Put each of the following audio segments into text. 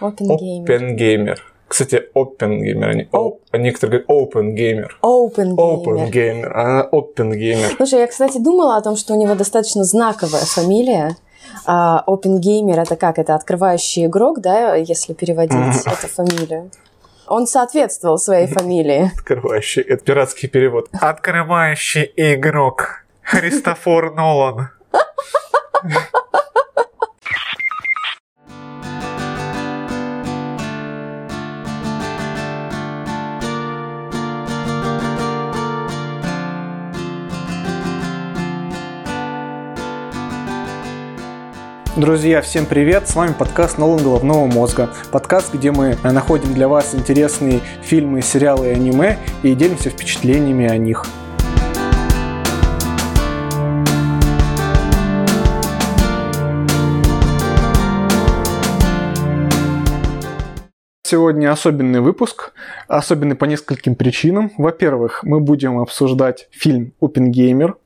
Опенгеймер. Опенгеймер. Кстати, Опенгеймер, они, Оп. а некоторые говорят Опенгеймер. Опенгеймер. Опенгеймер, а она Опенгеймер. Слушай, я, кстати, думала о том, что у него достаточно знаковая фамилия. А, Опенгеймер это как? Это открывающий игрок, да, если переводить эту фамилию? Он соответствовал своей фамилии. Открывающий. Это пиратский перевод. Открывающий игрок. Христофор Нолан. Друзья, всем привет! С вами подкаст «Нолан головного мозга». Подкаст, где мы находим для вас интересные фильмы, сериалы и аниме и делимся впечатлениями о них. Сегодня особенный выпуск, особенный по нескольким причинам. Во-первых, мы будем обсуждать фильм «Опенгеймер»,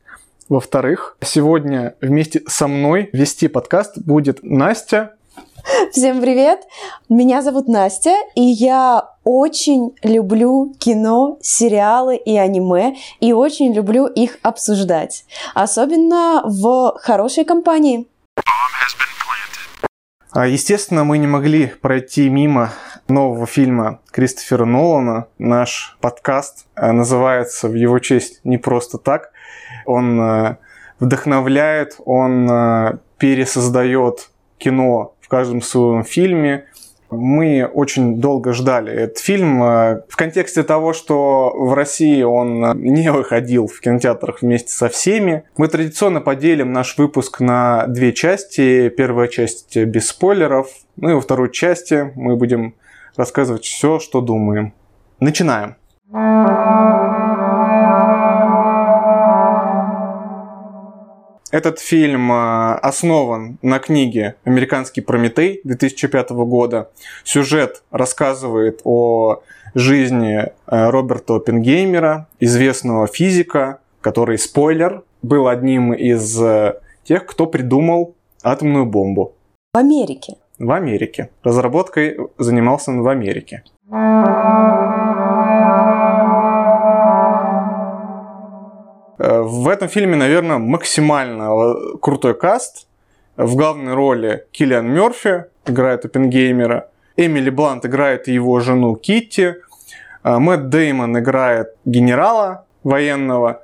во-вторых, сегодня вместе со мной вести подкаст будет Настя. Всем привет! Меня зовут Настя, и я очень люблю кино, сериалы и аниме, и очень люблю их обсуждать. Особенно в хорошей компании. А, Естественно, мы не могли пройти мимо нового фильма Кристофера Нолана. Наш подкаст э, называется в его честь не просто так. Он э, вдохновляет, он э, пересоздает кино в каждом своем фильме. Мы очень долго ждали этот фильм э, в контексте того, что в России он не выходил в кинотеатрах вместе со всеми. Мы традиционно поделим наш выпуск на две части. Первая часть без спойлеров, ну и во второй части мы будем рассказывать все, что думаем. Начинаем. Этот фильм э, основан на книге «Американский Прометей» 2005 года. Сюжет рассказывает о жизни э, Роберта Оппенгеймера, известного физика, который, спойлер, был одним из э, тех, кто придумал атомную бомбу В Америке. в Америке. Разработкой занимался он в Америке. В этом фильме, наверное, максимально э, крутой каст. В главной роли Киллиан Мерфи играет Оппенгеймера. Эмили Блант играет его жену Китти. Э, Мэтт Деймон играет генерала военного.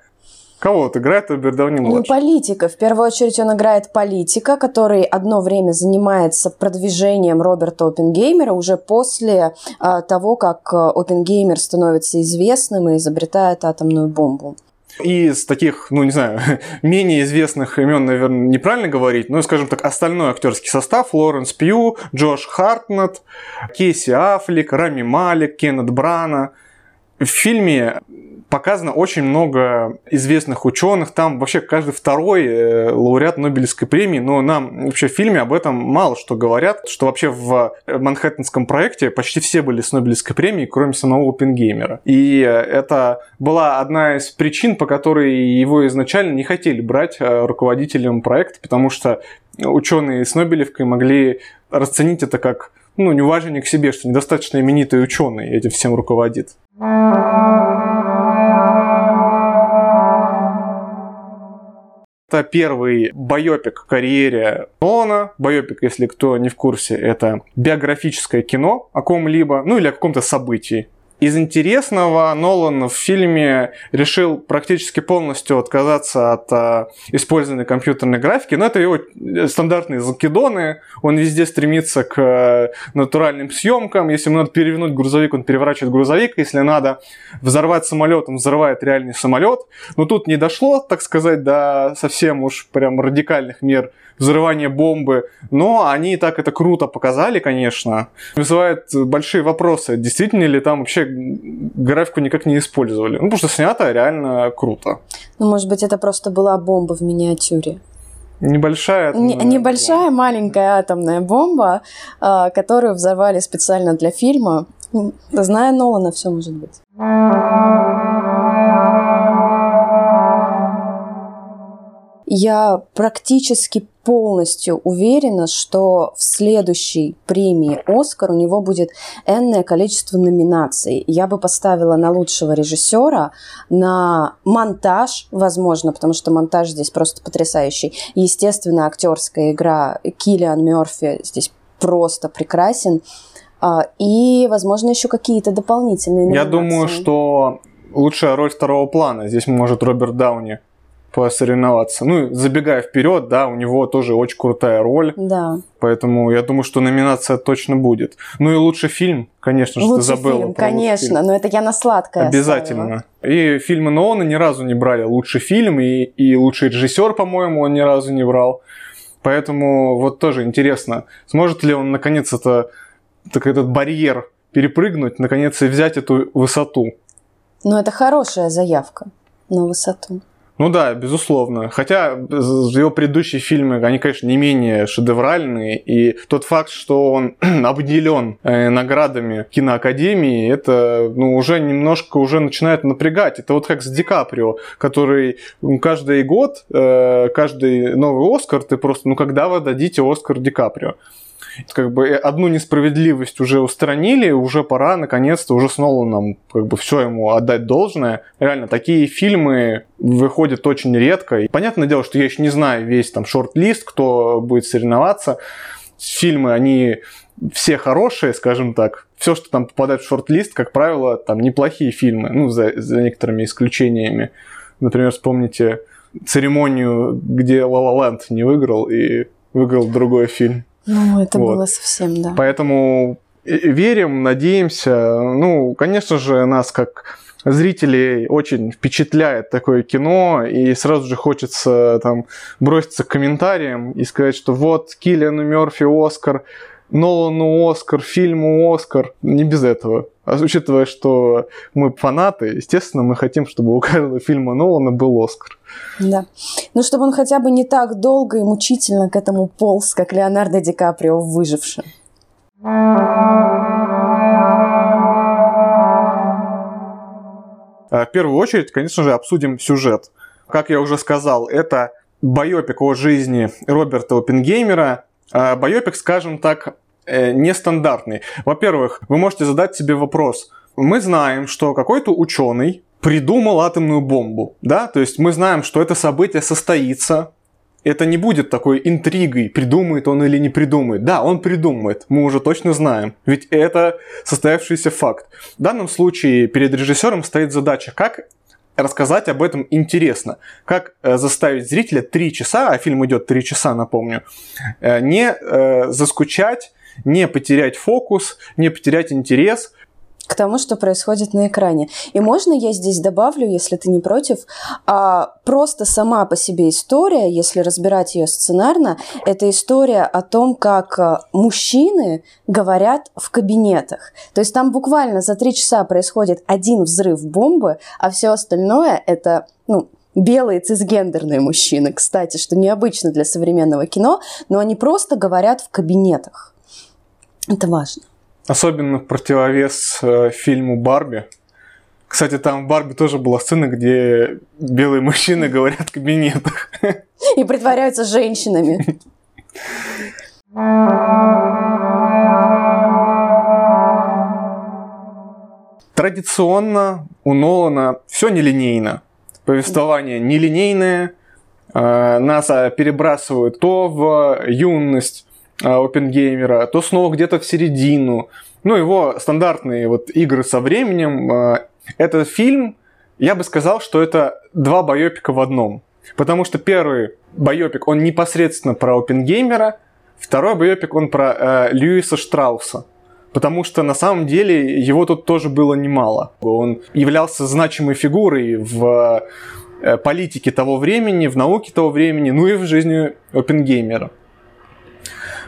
Кого вот играет Роберт Дауни Ну, политика. В первую очередь он играет политика, который одно время занимается продвижением Роберта Оппенгеймера уже после а, того, как Оппенгеймер становится известным и изобретает атомную бомбу. Из таких, ну не знаю, менее известных имен, наверное, неправильно говорить, но, скажем так, остальной актерский состав Лоренс Пью, Джош Хартнет, Кейси Аффлек, Рами Малик, Кеннет Брана. В фильме показано очень много известных ученых. Там вообще каждый второй э, лауреат Нобелевской премии, но нам вообще в фильме об этом мало что говорят, что вообще в Манхэттенском проекте почти все были с Нобелевской премией, кроме самого Оппенгеймера. И э, это была одна из причин, по которой его изначально не хотели брать э, руководителем проекта, потому что ученые с Нобелевкой могли расценить это как ну, неуважение к себе, что недостаточно именитый ученый этим всем руководит. Это первый байопик в карьере Нолана. Байопик, если кто не в курсе, это биографическое кино о ком-либо, ну или о каком-то событии. Из интересного Нолан в фильме решил практически полностью отказаться от а, использования компьютерной графики, но это его э, стандартные закидоны, он везде стремится к э, натуральным съемкам, если ему надо перевернуть грузовик, он переворачивает грузовик, если надо взорвать самолет, он взрывает реальный самолет, но тут не дошло, так сказать, до совсем уж прям радикальных мер взрывания бомбы, но они и так это круто показали, конечно. Вызывает большие вопросы, действительно ли там вообще графику никак не использовали. Ну, потому что снято реально круто. Ну, может быть, это просто была бомба в миниатюре. Небольшая. Не- атомная небольшая маленькая атомная бомба, а, которую взорвали специально для фильма. Зная Нолана, все может быть. Я практически полностью уверена, что в следующей премии «Оскар» у него будет энное количество номинаций. Я бы поставила на лучшего режиссера, на монтаж, возможно, потому что монтаж здесь просто потрясающий. Естественно, актерская игра Киллиан Мерфи здесь просто прекрасен. А, и, возможно, еще какие-то дополнительные номинации. Я думаю, что лучшая роль второго плана здесь может Роберт Дауни посоревноваться. Ну, забегая вперед, да, у него тоже очень крутая роль. Да. Поэтому я думаю, что номинация точно будет. Ну и лучший фильм, конечно же, лучший ты забыла. Фильм, конечно, фильм. но это я на сладкое Обязательно. Оставила. И фильмы Нолана ни разу не брали лучший фильм, и, и лучший режиссер, по-моему, он ни разу не брал. Поэтому вот тоже интересно, сможет ли он наконец это так этот барьер перепрыгнуть, наконец и взять эту высоту. Ну, это хорошая заявка на высоту. Ну да, безусловно. Хотя его предыдущие фильмы, они, конечно, не менее шедевральные. И тот факт, что он обделен э, наградами киноакадемии, это ну, уже немножко уже начинает напрягать. Это вот как с Ди Каприо, который каждый год, э, каждый новый Оскар, ты просто, ну когда вы дадите Оскар Ди Каприо? Как бы э, одну несправедливость уже устранили, уже пора наконец-то уже с Ноланом как бы все ему отдать должное. Реально, такие фильмы выходят очень редко. И понятное дело, что я еще не знаю весь там шорт-лист, кто будет соревноваться. Фильмы, они все хорошие, скажем так. Все, что там попадает в шорт-лист, как правило, там неплохие фильмы, ну, за, за некоторыми исключениями. Например, вспомните церемонию, где La La Land не выиграл и выиграл другой фильм. Ну, это вот. было совсем, да. Поэтому верим, надеемся. Ну, конечно же, нас как зрителей очень впечатляет такое кино, и сразу же хочется там броситься к комментариям и сказать, что вот Киллиану Мерфи Оскар, Нолану Оскар, фильму Оскар. Не без этого. А учитывая, что мы фанаты, естественно, мы хотим, чтобы у каждого фильма Нолана был Оскар. Да. Ну, чтобы он хотя бы не так долго и мучительно к этому полз, как Леонардо Ди Каприо в «Выжившем». А, в первую очередь, конечно же, обсудим сюжет. Как я уже сказал, это байопик о жизни Роберта Оппенгеймера. А, байопик, скажем так, э, нестандартный. Во-первых, вы можете задать себе вопрос. Мы знаем, что какой-то ученый придумал атомную бомбу, да, то есть мы знаем, что это событие состоится, это не будет такой интригой, придумает он или не придумает. Да, он придумает, мы уже точно знаем, ведь это состоявшийся факт. В данном случае перед режиссером стоит задача, как рассказать об этом интересно, как э, заставить зрителя три часа, а фильм идет три часа, напомню, э, не э, заскучать, не потерять фокус, не потерять интерес – к тому, что происходит на экране. И можно я здесь добавлю, если ты не против, а, просто сама по себе история, если разбирать ее сценарно, это история о том, как а, мужчины говорят в кабинетах. То есть там буквально за три часа происходит один взрыв бомбы, а все остальное это, ну, белые цисгендерные мужчины, кстати, что необычно для современного кино, но они просто говорят в кабинетах. Это важно. Особенно в противовес э, фильму «Барби». Кстати, там в «Барби» тоже была сцена, где белые мужчины говорят в кабинетах. И притворяются женщинами. Традиционно у Нолана все нелинейно. Повествование нелинейное, э, нас перебрасывают то в юность, Оппенгеймера, то снова где-то в середину. Ну, его стандартные вот игры со временем. А, этот фильм, я бы сказал, что это два байопика в одном. Потому что первый байопик, он непосредственно про Оппенгеймера, второй байопик, он про э, Льюиса Штрауса. Потому что на самом деле его тут тоже было немало. Он являлся значимой фигурой в э, политике того времени, в науке того времени, ну и в жизни опенгеймера.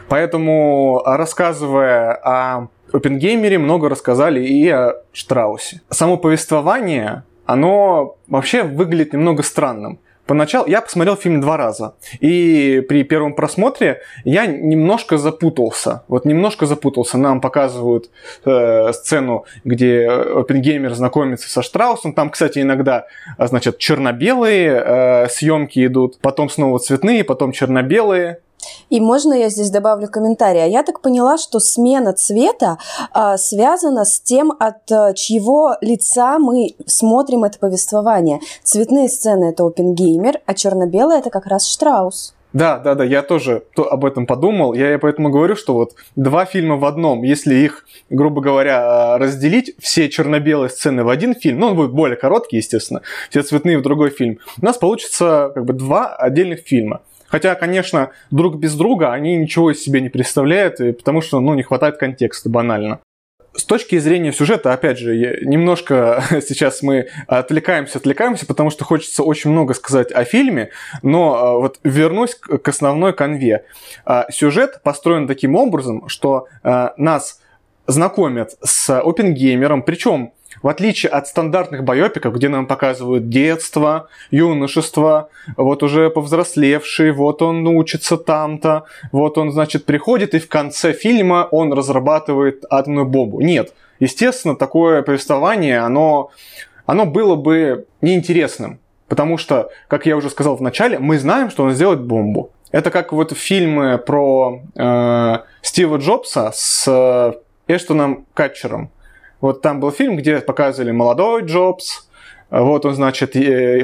Поэтому, рассказывая о Опенгеймере, много рассказали и о Штраусе. Само повествование, оно вообще выглядит немного странным. Поначалу я посмотрел фильм два раза. И при первом просмотре я немножко запутался. Вот немножко запутался. Нам показывают э, сцену, где Оппенгеймер знакомится со Штраусом. Там, кстати, иногда, а, значит, черно-белые э, съемки идут, потом снова цветные, потом черно-белые. И можно я здесь добавлю комментарий? А я так поняла, что смена цвета а, связана с тем, от а, чьего лица мы смотрим это повествование. Цветные сцены это Опенгеймер, а черно-белое это как раз Штраус. Да, да, да, я тоже об этом подумал. Я поэтому говорю, что вот два фильма в одном, если их, грубо говоря, а, разделить, все черно-белые сцены в один фильм, ну, он будет более короткий, естественно, все цветные в другой фильм, у нас получится как бы два отдельных фильма. Хотя, конечно, друг без друга они ничего из себя не представляют, потому что, ну, не хватает контекста банально. С точки зрения сюжета, опять же, немножко сейчас мы отвлекаемся, отвлекаемся, потому что хочется очень много сказать о фильме, но а, вот вернусь к основной конве. А, сюжет построен таким образом, что а, нас знакомят с опенгеймером, причем в отличие от стандартных байопиков, где нам показывают детство, юношество, вот уже повзрослевший, вот он учится там-то, вот он, значит, приходит, и в конце фильма он разрабатывает атомную бомбу. Нет, естественно, такое повествование, оно, оно было бы неинтересным. Потому что, как я уже сказал в начале, мы знаем, что он сделает бомбу. Это как вот фильмы про э, Стива Джобса с э, Эштоном Катчером. Вот там был фильм, где показывали молодой Джобс, вот он, значит,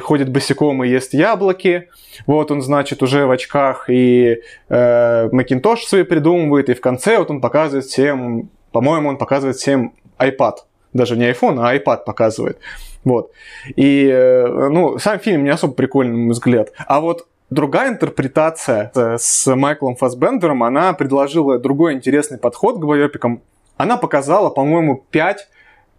ходит босиком и ест яблоки. Вот он, значит, уже в очках и э, Макинтош свои придумывает. И в конце вот он показывает всем, по-моему, он показывает всем iPad. Даже не iPhone, а iPad показывает. Вот. И, э, ну, сам фильм не особо прикольный, на мой взгляд. А вот другая интерпретация с Майклом Фасбендером, она предложила другой интересный подход к байопикам. Она показала, по-моему, 5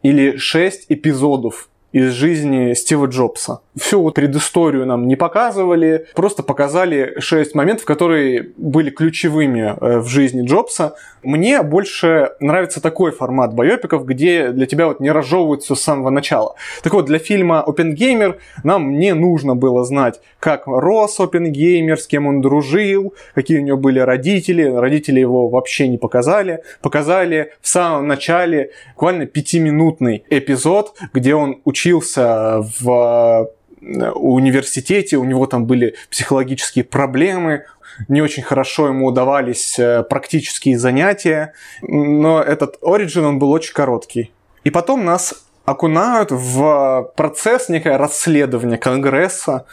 или 6 эпизодов из жизни Стива Джобса. Всю вот предысторию нам не показывали, просто показали шесть моментов, которые были ключевыми э, в жизни Джобса. Мне больше нравится такой формат байопиков, где для тебя вот не разжевывают все с самого начала. Так вот, для фильма Опенгеймер нам не нужно было знать, как рос Опенгеймер, с кем он дружил, какие у него были родители. Родители его вообще не показали. Показали в самом начале буквально пятиминутный эпизод, где он учил учился в э, университете, у него там были психологические проблемы, не очень хорошо ему удавались э, практические занятия, но этот Origin, он был очень короткий. И потом нас окунают в процесс, некое расследование Конгресса.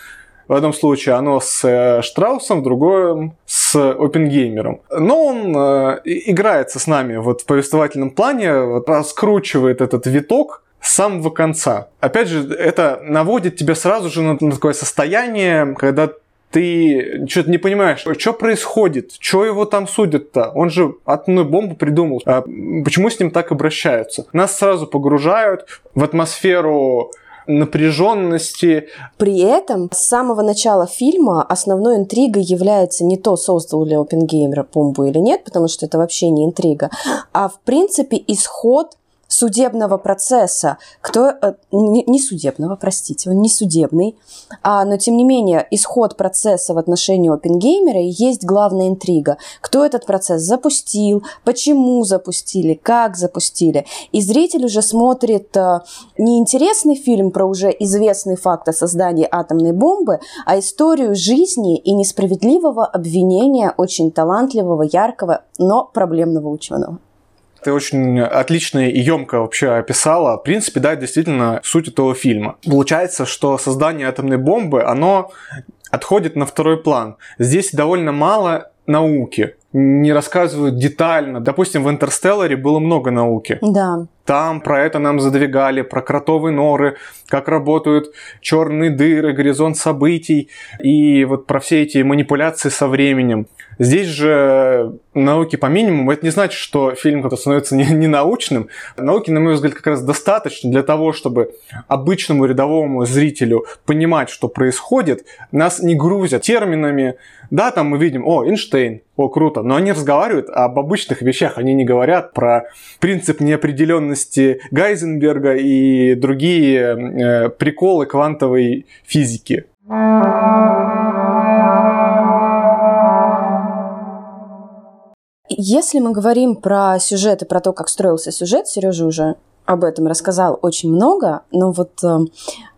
В одном случае оно с э, Штраусом, в другом с Опенгеймером. Но он играется с нами вот в повествовательном плане, вот раскручивает этот виток, с самого конца. Опять же, это наводит тебя сразу же на, на такое состояние, когда ты что-то не понимаешь, что происходит, что его там судят-то? Он же атомную бомбу придумал. А почему с ним так обращаются? Нас сразу погружают в атмосферу напряженности. При этом с самого начала фильма основной интригой является не то, создал ли Опенгеймер бомбу или нет, потому что это вообще не интрига, а в принципе исход судебного процесса, кто э, не, судебного, простите, он не судебный, а, но тем не менее исход процесса в отношении Опенгеймера есть главная интрига. Кто этот процесс запустил, почему запустили, как запустили. И зритель уже смотрит а, не интересный фильм про уже известный факт о создании атомной бомбы, а историю жизни и несправедливого обвинения очень талантливого, яркого, но проблемного ученого. Ты очень отлично и емко вообще описала. В принципе, да, действительно суть этого фильма. Получается, что создание атомной бомбы, оно отходит на второй план. Здесь довольно мало науки. Не рассказывают детально. Допустим, в «Интерстелларе» было много науки. Да. Там про это нам задвигали, про кротовые норы, как работают черные дыры, горизонт событий и вот про все эти манипуляции со временем. Здесь же науки по минимуму. Это не значит, что фильм как-то становится не, не. Науки, на мой взгляд, как раз достаточно для того, чтобы обычному рядовому зрителю понимать, что происходит. Нас не грузят терминами. Да, там мы видим, о, Эйнштейн, о, круто. Но они разговаривают об обычных вещах. Они не говорят про принцип неопределенности Гайзенберга и другие э, приколы квантовой физики. Если мы говорим про сюжет и про то, как строился сюжет, Сережа уже об этом рассказал очень много, но вот э,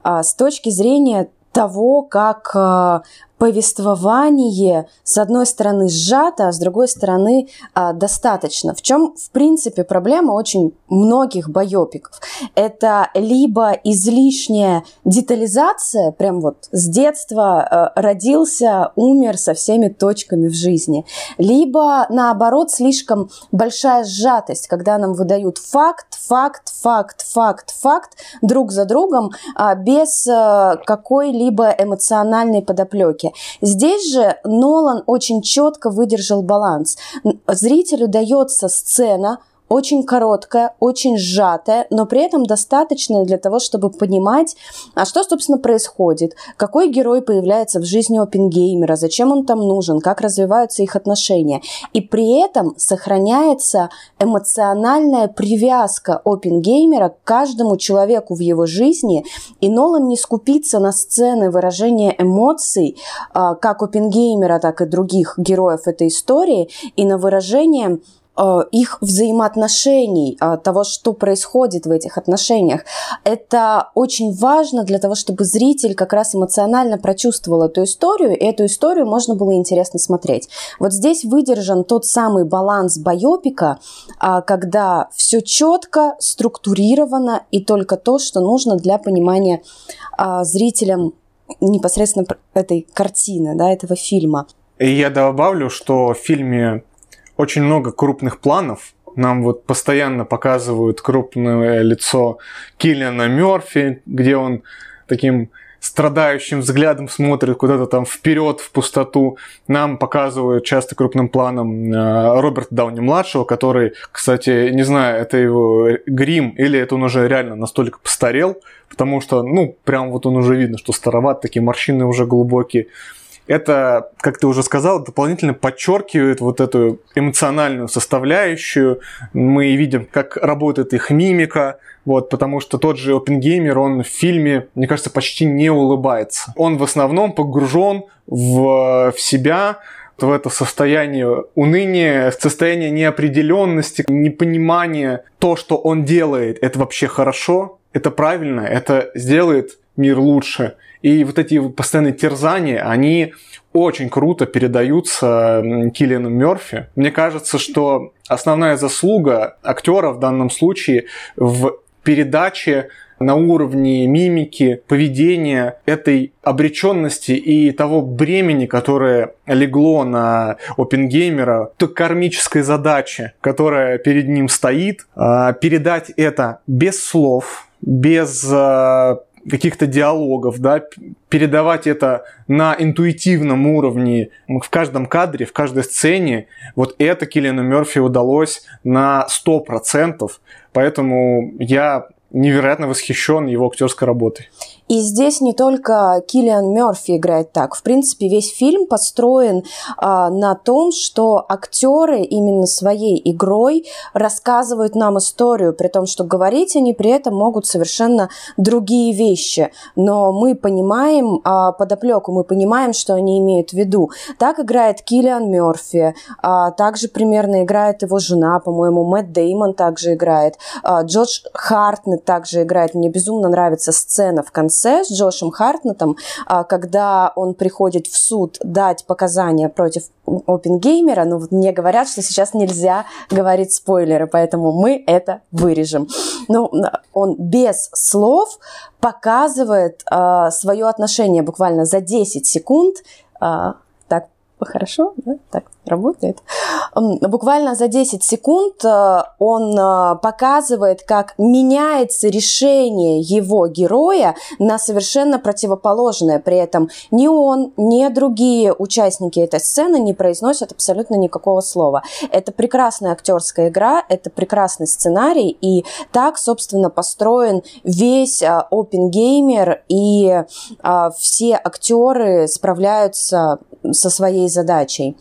а, с точки зрения того, как э, повествование, с одной стороны, сжато, а с другой стороны, а, достаточно. В чем, в принципе, проблема очень многих байопиков? Это либо излишняя детализация, прям вот с детства а, родился, умер со всеми точками в жизни, либо, наоборот, слишком большая сжатость, когда нам выдают факт, факт, факт, факт, факт друг за другом а, без какой-либо эмоциональной подоплеки. Здесь же Нолан очень четко выдержал баланс. Зрителю дается сцена, очень короткая, очень сжатая, но при этом достаточная для того, чтобы понимать, а что, собственно, происходит, какой герой появляется в жизни опенгеймера, зачем он там нужен, как развиваются их отношения. И при этом сохраняется эмоциональная привязка опенгеймера к каждому человеку в его жизни, и Нолан не скупится на сцены выражения эмоций, а, как опенгеймера, так и других героев этой истории, и на выражение их взаимоотношений, э, того, что происходит в этих отношениях. Это очень важно для того, чтобы зритель как раз эмоционально прочувствовал эту историю, и эту историю можно было интересно смотреть. Вот здесь выдержан тот самый баланс байопика, а, когда все четко, структурировано, и только то, что нужно для понимания зрителям непосредственно этой картины, да, этого фильма. И я добавлю, что в фильме очень много крупных планов. Нам вот постоянно показывают крупное лицо Киллиана Мерфи, где он таким страдающим взглядом смотрит куда-то там вперед, в пустоту. Нам показывают часто крупным планом э, Роберта Дауни-младшего, который, кстати, не знаю, это его грим или это он уже реально настолько постарел, потому что, ну, прям вот он уже видно, что староват, такие морщины уже глубокие это, как ты уже сказал, дополнительно подчеркивает вот эту эмоциональную составляющую. Мы видим, как работает их мимика, вот, потому что тот же Опенгеймер, он в фильме, мне кажется, почти не улыбается. Он в основном погружен в, в себя, в это состояние уныния, состояние неопределенности, непонимания. То, что он делает, это вообще хорошо, это правильно, это сделает мир лучше. И вот эти постоянные терзания, они очень круто передаются Киллиану Мерфи. Мне кажется, что основная заслуга актера в данном случае в передаче на уровне мимики, поведения, этой обреченности и того бремени, которое легло на Опенгеймера, той кармической задачи, которая перед ним стоит, а, передать это без слов, без а, каких-то диалогов, да, передавать это на интуитивном уровне в каждом кадре, в каждой сцене, вот это Киллиану Мерфи удалось на 100%, поэтому я невероятно восхищен его актерской работой. И здесь не только Киллиан Мерфи играет так. В принципе, весь фильм построен а, на том, что актеры именно своей игрой рассказывают нам историю, при том, что говорить они при этом могут совершенно другие вещи. Но мы понимаем а, подоплеку, мы понимаем, что они имеют в виду. Так играет Киллиан Мерфи, а, также примерно играет его жена, по-моему, Мэтт Деймон также играет, а, Джордж Хартнет также играет. Мне безумно нравится сцена в конце конце с Джошем Хартнетом, а, когда он приходит в суд дать показания против Опенгеймера, но вот мне говорят, что сейчас нельзя говорить спойлеры, поэтому мы это вырежем. Но он без слов показывает а, свое отношение буквально за 10 секунд. Э, так хорошо, да? Так работает. Буквально за 10 секунд э, он э, показывает, как меняется решение его героя на совершенно противоположное. При этом ни он, ни другие участники этой сцены не произносят абсолютно никакого слова. Это прекрасная актерская игра, это прекрасный сценарий, и так, собственно, построен весь Опенгеймер, э, и все актеры справляются со своей задачей.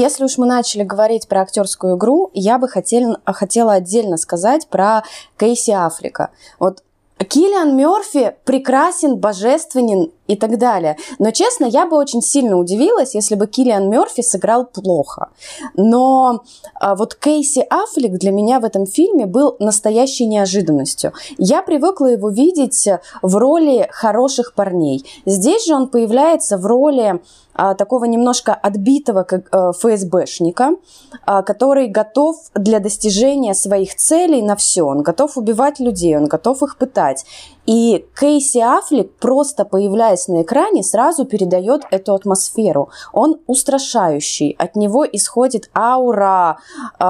Если уж мы начали говорить про актерскую игру, я бы хотел, хотела отдельно сказать про Кейси Африка. Вот Киллиан Мерфи прекрасен, божественен и так далее. Но, честно, я бы очень сильно удивилась, если бы Киллиан Мерфи сыграл плохо. Но а, вот Кейси Аффлек для меня в этом фильме был настоящей неожиданностью. Я привыкла его видеть в роли хороших парней. Здесь же он появляется в роли а, такого немножко отбитого как, а, ФСБшника, а, который готов для достижения своих целей на все. Он готов убивать людей, он готов их пытать. И Кейси Аффлек, просто появляясь на экране, сразу передает эту атмосферу. Он устрашающий, от него исходит аура э,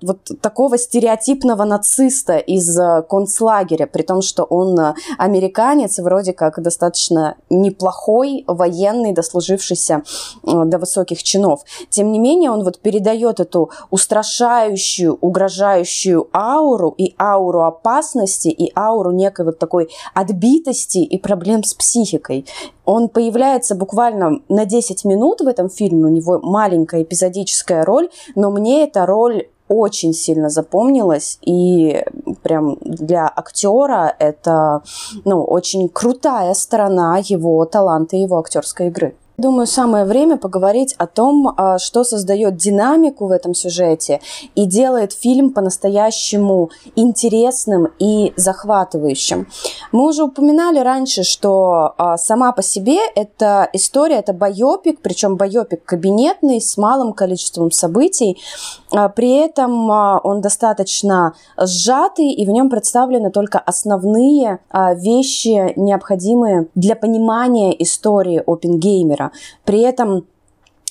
вот такого стереотипного нациста из э, концлагеря, при том, что он э, американец, вроде как достаточно неплохой военный, дослужившийся э, до высоких чинов. Тем не менее, он вот передает эту устрашающую, угрожающую ауру и ауру опасности, и ауру некой вот такой отбитости и проблем с психикой. Он появляется буквально на 10 минут в этом фильме, у него маленькая эпизодическая роль, но мне эта роль очень сильно запомнилась, и прям для актера это ну, очень крутая сторона его таланта и его актерской игры. Думаю, самое время поговорить о том, а, что создает динамику в этом сюжете и делает фильм по-настоящему интересным и захватывающим. Мы уже упоминали раньше, что а, сама по себе эта история, это байопик, причем байопик кабинетный с малым количеством событий. А, при этом он достаточно сжатый, и в нем представлены только основные вещи, необходимые для понимания истории Опенгеймера. При этом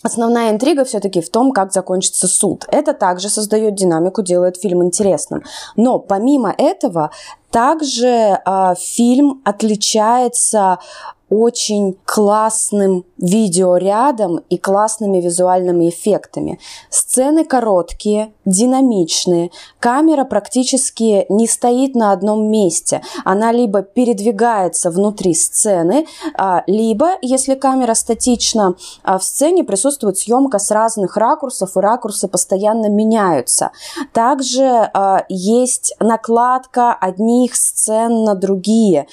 Основная интрига все-таки в том, как закончится суд. Это также создает динамику, делает фильм интересным. Но помимо этого, также э, фильм отличается очень классным видеорядом и классными визуальными эффектами. Сцены короткие, динамичные. Камера практически не стоит на одном месте. Она либо передвигается внутри сцены, а, либо, если камера статична, а, в сцене присутствует съемка с разных ракурсов, и ракурсы постоянно меняются. Также есть накладка одних сцен на другие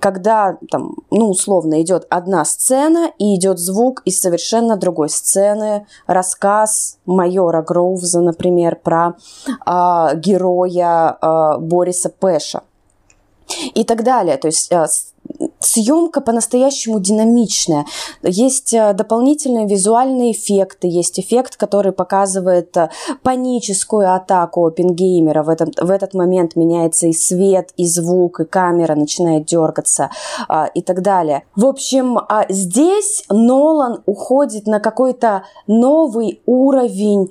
когда там, ну, условно, идет одна сцена и идет звук из совершенно другой сцены, рассказ майора Гроувза, например, про а, героя а, Бориса Пэша и так далее. То есть а, съемка по-настоящему динамичная. Есть э, дополнительные визуальные эффекты, есть эффект, который показывает э, паническую атаку опенгеймера. В этот, в этот момент меняется и свет, и звук, и камера начинает дергаться а, и так далее. В общем, а здесь Нолан уходит на какой-то новый уровень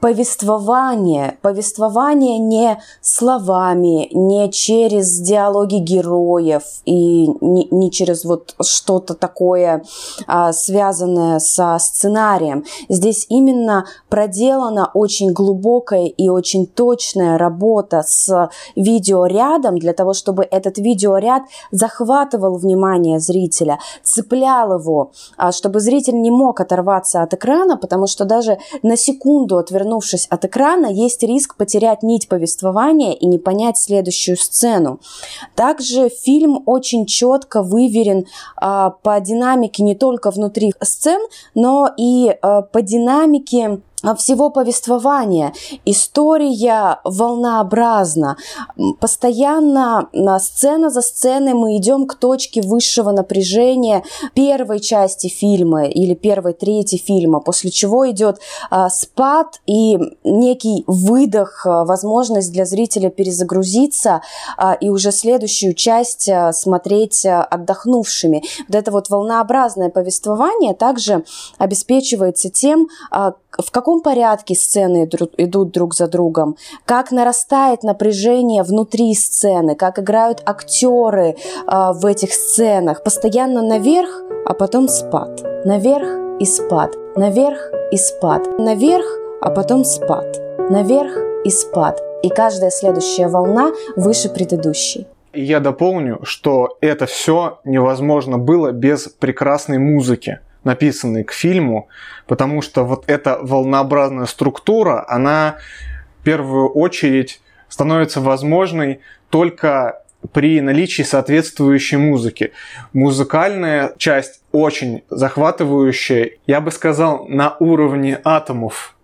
повествование, повествование не словами, не через диалоги героев и не, не через вот что-то такое а, связанное со сценарием. Здесь именно проделана очень глубокая и очень точная работа с видеорядом для того, чтобы этот видеоряд захватывал внимание зрителя, цеплял его, а, чтобы зритель не мог оторваться от экрана, потому что даже на секунду отвернуться отвернувшись от экрана, есть риск потерять нить повествования и не понять следующую сцену. Также фильм очень четко выверен а, по динамике не только внутри сцен, но и а, по динамике всего повествования. История волнообразна. Постоянно на сцена за сценой мы идем к точке высшего напряжения первой части фильма или первой трети фильма, после чего идет а, спад и некий выдох, а, возможность для зрителя перезагрузиться а, и уже следующую часть а, смотреть а, отдохнувшими. Вот это вот волнообразное повествование также обеспечивается тем, а, в каком порядке сцены идут друг за другом, как нарастает напряжение внутри сцены, как играют актеры э, в этих сценах. Постоянно наверх, а потом спад. Наверх и спад. Наверх и спад. Наверх, а потом спад. Наверх и спад. И каждая следующая волна выше предыдущей. Я дополню, что это все невозможно было без прекрасной музыки написанный к фильму, потому что вот эта волнообразная структура, она в первую очередь становится возможной только при наличии соответствующей музыки. Музыкальная часть очень захватывающая, я бы сказал, на уровне атомов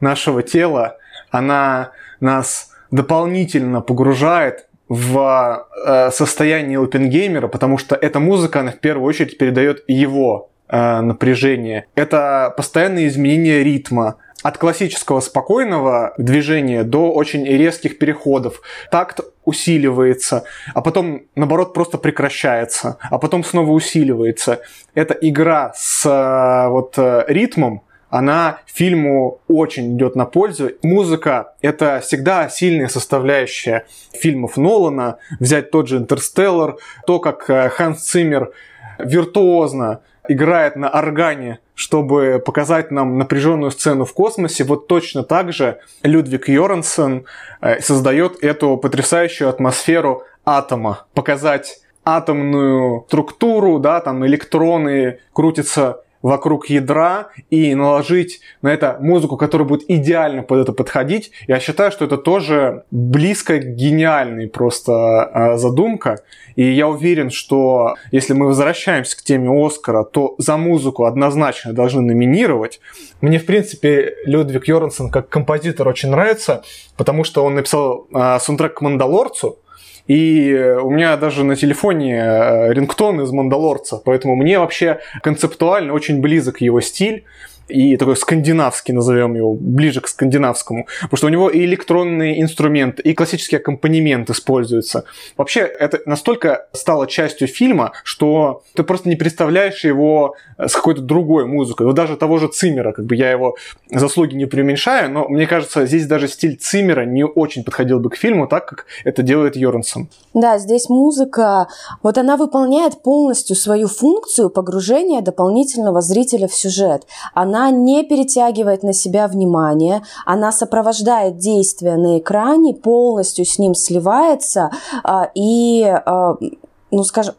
нашего тела. Она нас дополнительно погружает в э, состояние опенгеймера, потому что эта музыка, она в первую очередь передает его э, напряжение. Это постоянное изменение ритма, от классического спокойного движения до очень резких переходов. Такт усиливается, а потом, наоборот, просто прекращается, а потом снова усиливается. Это игра с э, вот ритмом, она фильму очень идет на пользу. Музыка — это всегда сильная составляющая фильмов Нолана. Взять тот же «Интерстеллар», то, как э, Ханс Циммер виртуозно играет на органе, чтобы показать нам напряженную сцену в космосе, вот точно так же Людвиг Йорансен э, создает эту потрясающую атмосферу атома. Показать атомную структуру, да, там электроны крутятся вокруг ядра и наложить на это музыку, которая будет идеально под это подходить. Я считаю, что это тоже близко гениальный просто э, задумка. И я уверен, что если мы возвращаемся к теме Оскара, то за музыку однозначно должны номинировать. Мне, в принципе, Людвиг Йорнсон как композитор очень нравится, потому что он написал э, саундтрек к «Мандалорцу», и у меня даже на телефоне э, рингтон из «Мандалорца», поэтому мне вообще концептуально очень близок его стиль и такой скандинавский, назовем его, ближе к скандинавскому. Потому что у него и электронные инструменты, и классический аккомпанемент используется. Вообще, это настолько стало частью фильма, что ты просто не представляешь его с какой-то другой музыкой. Вот даже того же Циммера, как бы я его заслуги не преуменьшаю, но мне кажется, здесь даже стиль Циммера не очень подходил бы к фильму, так как это делает Йорнсон. Да, здесь музыка, вот она выполняет полностью свою функцию погружения дополнительного зрителя в сюжет. Она она не перетягивает на себя внимание, она сопровождает действие на экране, полностью с ним сливается а, и, а, ну скажем,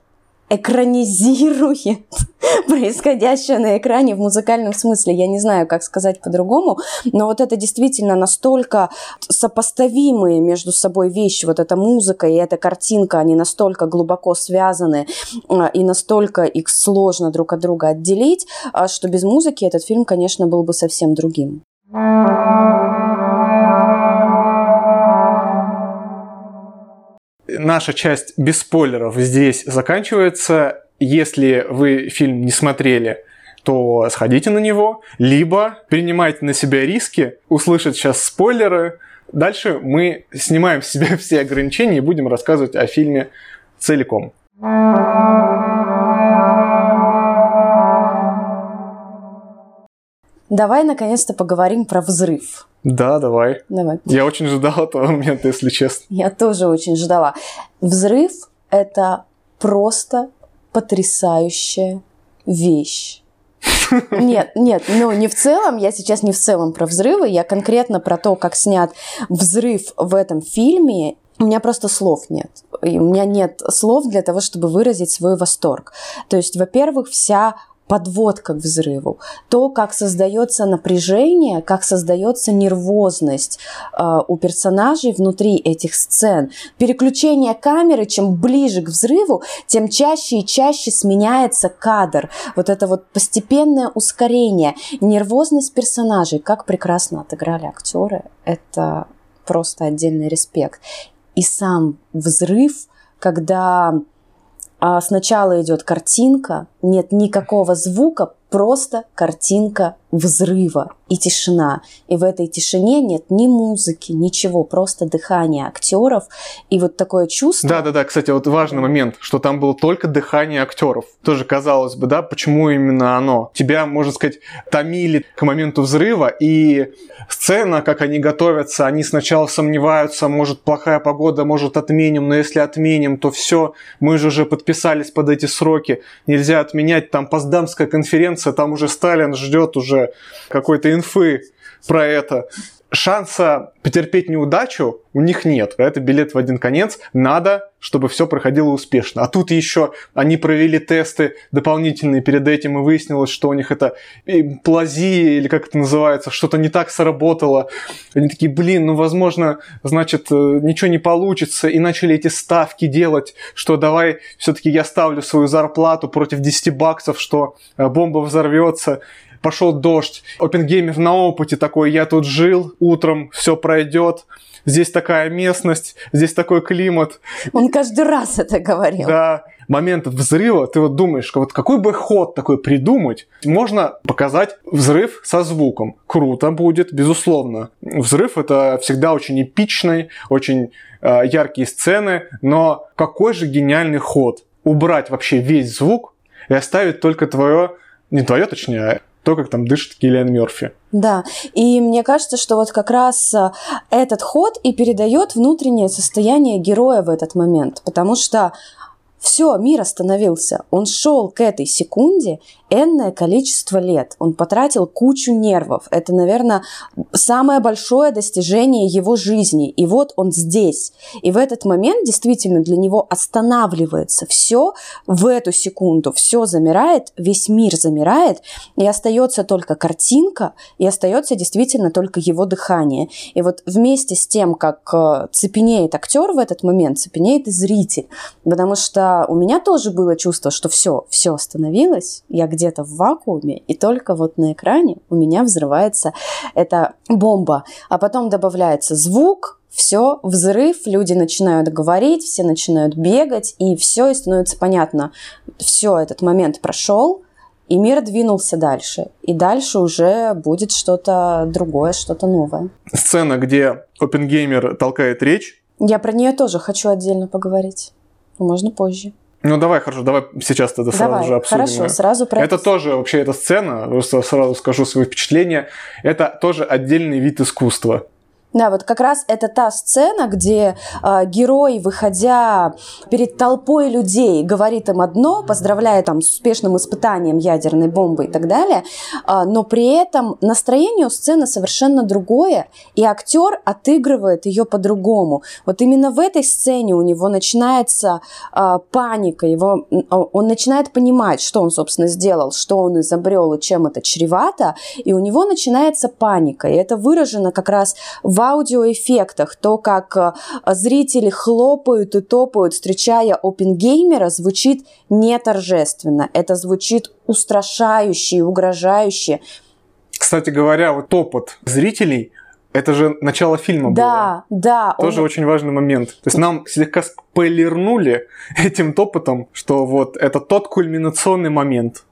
экранизирует происходящее на экране в музыкальном смысле. Я не знаю, как сказать по-другому, но вот это действительно настолько сопоставимые между собой вещи. Вот эта музыка и эта картинка, они настолько глубоко связаны а, и настолько их сложно друг от друга отделить, а, что без музыки этот фильм, конечно, был бы совсем другим. Наша часть без спойлеров здесь заканчивается. Если вы фильм не смотрели, то сходите на него, либо принимайте на себя риски, услышать сейчас спойлеры. Дальше мы снимаем с себя все ограничения и будем рассказывать о фильме целиком. Давай наконец-то поговорим про взрыв. Да, давай. Давай. Я очень ждала этого момента, если честно. Я тоже очень ждала. Взрыв – это просто потрясающая вещь. Нет, нет, ну не в целом, я сейчас не в целом про взрывы, я конкретно про то, как снят взрыв в этом фильме. У меня просто слов нет. И у меня нет слов для того, чтобы выразить свой восторг. То есть, во-первых, вся подводка к взрыву, то, как создается напряжение, как создается нервозность э, у персонажей внутри этих сцен. Переключение камеры, чем ближе к взрыву, тем чаще и чаще сменяется кадр. Вот это вот постепенное ускорение, нервозность персонажей, как прекрасно отыграли актеры, это просто отдельный респект. И сам взрыв, когда а сначала идет картинка, нет никакого звука, просто картинка взрыва и тишина. И в этой тишине нет ни музыки, ничего, просто дыхание актеров. И вот такое чувство... Да-да-да, кстати, вот важный момент, что там было только дыхание актеров. Тоже казалось бы, да, почему именно оно? Тебя, можно сказать, томили к моменту взрыва, и сцена, как они готовятся, они сначала сомневаются, может плохая погода, может отменим, но если отменим, то все, мы же уже подписались под эти сроки, нельзя отменять, там Поздамская конференция, там уже Сталин ждет уже какой-то инфы про это. шанса потерпеть неудачу у них нет. Это билет в один конец. Надо, чтобы все проходило успешно. А тут еще они провели тесты дополнительные перед этим, и выяснилось, что у них это плазия, или как это называется, что-то не так сработало. Они такие, блин, ну, возможно, значит, э, ничего не получится. И начали эти ставки делать, что давай все-таки я ставлю свою зарплату против 10 баксов, что э, бомба взорвется пошел дождь. Опенгеймер на опыте такой, я тут жил, утром все пройдет, здесь такая местность, здесь такой климат. Он каждый раз это говорил. Да, момент взрыва, ты вот думаешь, вот какой бы ход такой придумать, можно показать взрыв со звуком. Круто будет, безусловно. Взрыв это всегда очень эпичный, очень э, яркие сцены, но какой же гениальный ход убрать вообще весь звук и оставить только твое, не твое, точнее, а то, как там дышит Киллиан Мерфи. Да, и мне кажется, что вот как раз э, этот ход и передает внутреннее состояние героя в этот момент, потому что все, мир остановился. Он шел к этой секунде энное количество лет. Он потратил кучу нервов. Это, наверное, самое большое достижение его жизни. И вот он здесь. И в этот момент действительно для него останавливается все в эту секунду. Все замирает, весь мир замирает, и остается только картинка, и остается действительно только его дыхание. И вот вместе с тем, как э, цепенеет актер в этот момент, цепенеет и зритель. Потому что у меня тоже было чувство, что все, все остановилось, я где-то в вакууме, и только вот на экране у меня взрывается эта бомба. А потом добавляется звук, все, взрыв, люди начинают говорить, все начинают бегать, и все, и становится понятно, все, этот момент прошел, и мир двинулся дальше. И дальше уже будет что-то другое, что-то новое. Сцена, где Опенгеймер толкает речь. Я про нее тоже хочу отдельно поговорить. Можно позже. Ну давай, хорошо, давай сейчас тогда сразу давай, же обсудим. Хорошо, сразу про это. тоже вообще эта сцена, просто сразу скажу свои впечатления, это тоже отдельный вид искусства. Да, вот как раз это та сцена, где э, герой, выходя перед толпой людей, говорит им одно, поздравляя там с успешным испытанием ядерной бомбы и так далее, э, но при этом настроение у сцены совершенно другое, и актер отыгрывает ее по-другому. Вот именно в этой сцене у него начинается э, паника, его, он начинает понимать, что он, собственно, сделал, что он изобрел и чем это чревато, и у него начинается паника, и это выражено как раз в в аудиоэффектах, то, как э, зрители хлопают и топают, встречая опенгеймера, звучит не торжественно. Это звучит устрашающе и угрожающе. Кстати говоря, вот топот зрителей это же начало фильма да, было. Да, да. Тоже он... очень важный момент. То есть нам слегка спойлернули этим топотом, что вот это тот кульминационный момент.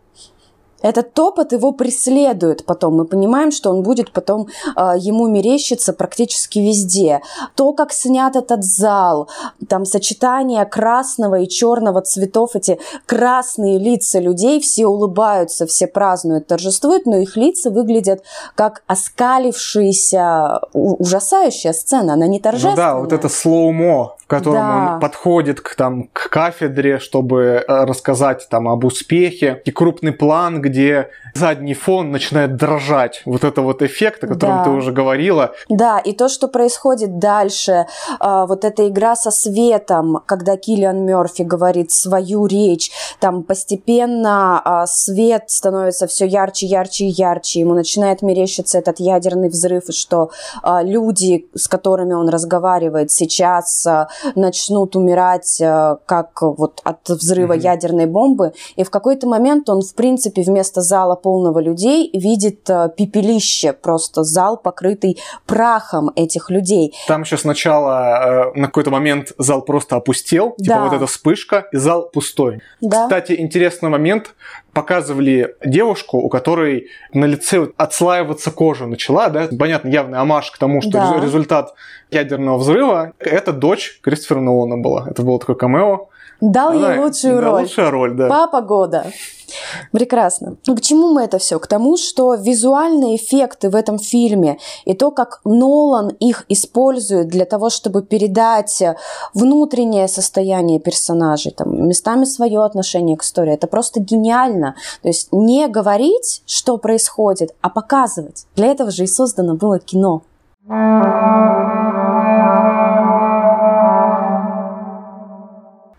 Этот топот его преследует потом. Мы понимаем, что он будет потом э, ему мерещиться практически везде. То, как снят этот зал, там сочетание красного и черного цветов, эти красные лица людей, все улыбаются, все празднуют, торжествуют, но их лица выглядят как оскалившиеся, ужасающая сцена, она не торжественная. Ну да, вот это слоумо, в котором да. он подходит к, там, к кафедре, чтобы э, рассказать там об успехе, и крупный план, где задний фон начинает дрожать. Вот это вот эффект, о котором да. ты уже говорила. Да, и то, что происходит дальше, а, вот эта игра со светом, когда Киллиан Мерфи говорит свою речь, там постепенно а, свет становится все ярче, ярче и ярче, ему начинает мерещиться этот ядерный взрыв, и что а, люди, с которыми он разговаривает сейчас, начнут умирать как вот от взрыва mm-hmm. ядерной бомбы, и в какой-то момент он, в принципе, вместо зала полного людей видит э, пепелище, просто зал, покрытый прахом этих людей. Там еще сначала э, на какой-то момент зал просто опустел, типа да. вот эта вспышка, и зал пустой. Да. Кстати, интересный момент. Показывали девушку, у которой на лице отслаиваться кожа начала, да, понятно, явный амаш к тому, что да. результат ядерного взрыва, это дочь Кристофера Нолана была. Это было такое камео. Дал Она, ей лучшую роль. Лучшая роль, да. Папа года. Прекрасно. К чему мы это все? К тому, что визуальные эффекты в этом фильме и то, как Нолан их использует для того, чтобы передать внутреннее состояние персонажей, там, местами свое отношение к истории, это просто гениально. То есть не говорить, что происходит, а показывать. Для этого же и создано было кино.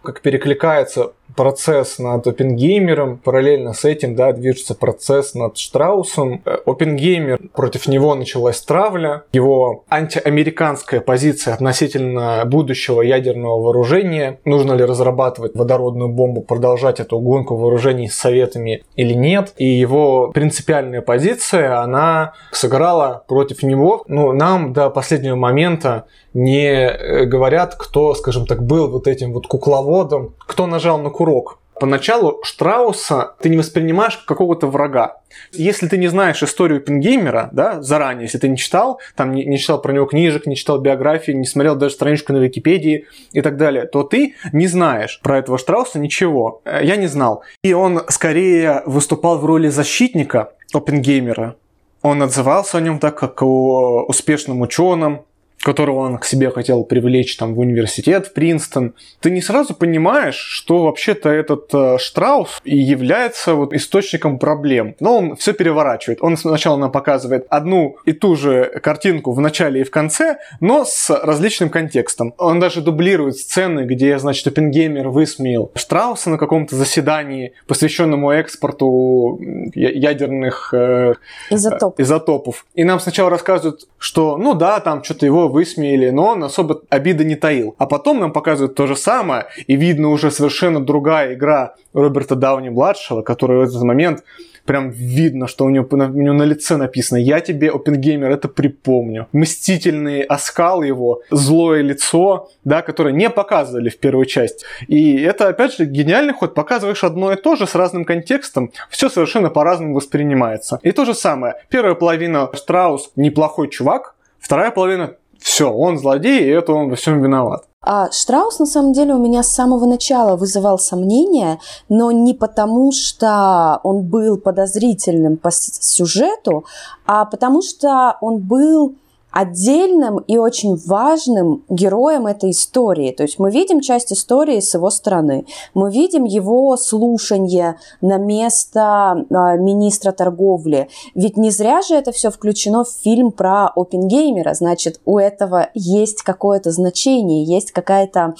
Как перекликается процесс над Опенгеймером, параллельно с этим, да, движется процесс над Штраусом. Э, Опенгеймер, против него началась травля, его антиамериканская позиция относительно будущего ядерного вооружения, нужно ли разрабатывать водородную бомбу, продолжать эту гонку вооружений с Советами или нет, и его принципиальная позиция, она сыграла против него. Ну, нам до последнего момента не э, говорят, кто, скажем так, был вот этим вот кукловодом, кто нажал на курок. Поначалу Штрауса ты не воспринимаешь как какого-то врага. Если ты не знаешь историю Пингеймера, да, заранее, если ты не читал, там не, не читал про него книжек, не читал биографии, не смотрел даже страничку на Википедии и так далее, то ты не знаешь про этого Штрауса ничего. Э, я не знал. И он скорее выступал в роли защитника Опенгеймера. Он отзывался о нем так, как о успешном ученом, которого он к себе хотел привлечь там в университет, в Принстон, ты не сразу понимаешь, что вообще-то этот э, Штраус и является вот источником проблем. Но он все переворачивает. Он сначала нам показывает одну и ту же картинку в начале и в конце, но с различным контекстом. Он даже дублирует сцены, где, значит, Оппенгеймер высмеял Штрауса на каком-то заседании, посвященному экспорту ядерных э, Изотоп. изотопов. И нам сначала рассказывают, что, ну да, там что-то его высмеяли, но он особо обиды не таил. А потом нам показывают то же самое, и видно уже совершенно другая игра Роберта Дауни-младшего, который в этот момент прям видно, что у него, у него на лице написано «Я тебе, Опенгеймер, это припомню». Мстительный оскал его, злое лицо, да, которое не показывали в первую часть. И это, опять же, гениальный ход. Показываешь одно и то же с разным контекстом, все совершенно по-разному воспринимается. И то же самое. Первая половина Штраус неплохой чувак, вторая половина все, он злодей, и это он во всем виноват. А Штраус, на самом деле, у меня с самого начала вызывал сомнения, но не потому, что он был подозрительным по сюжету, а потому что он был отдельным и очень важным героем этой истории. То есть мы видим часть истории с его стороны. Мы видим его слушание на место а, министра торговли. Ведь не зря же это все включено в фильм про Опенгеймера. Значит, у этого есть какое-то значение, есть какая-то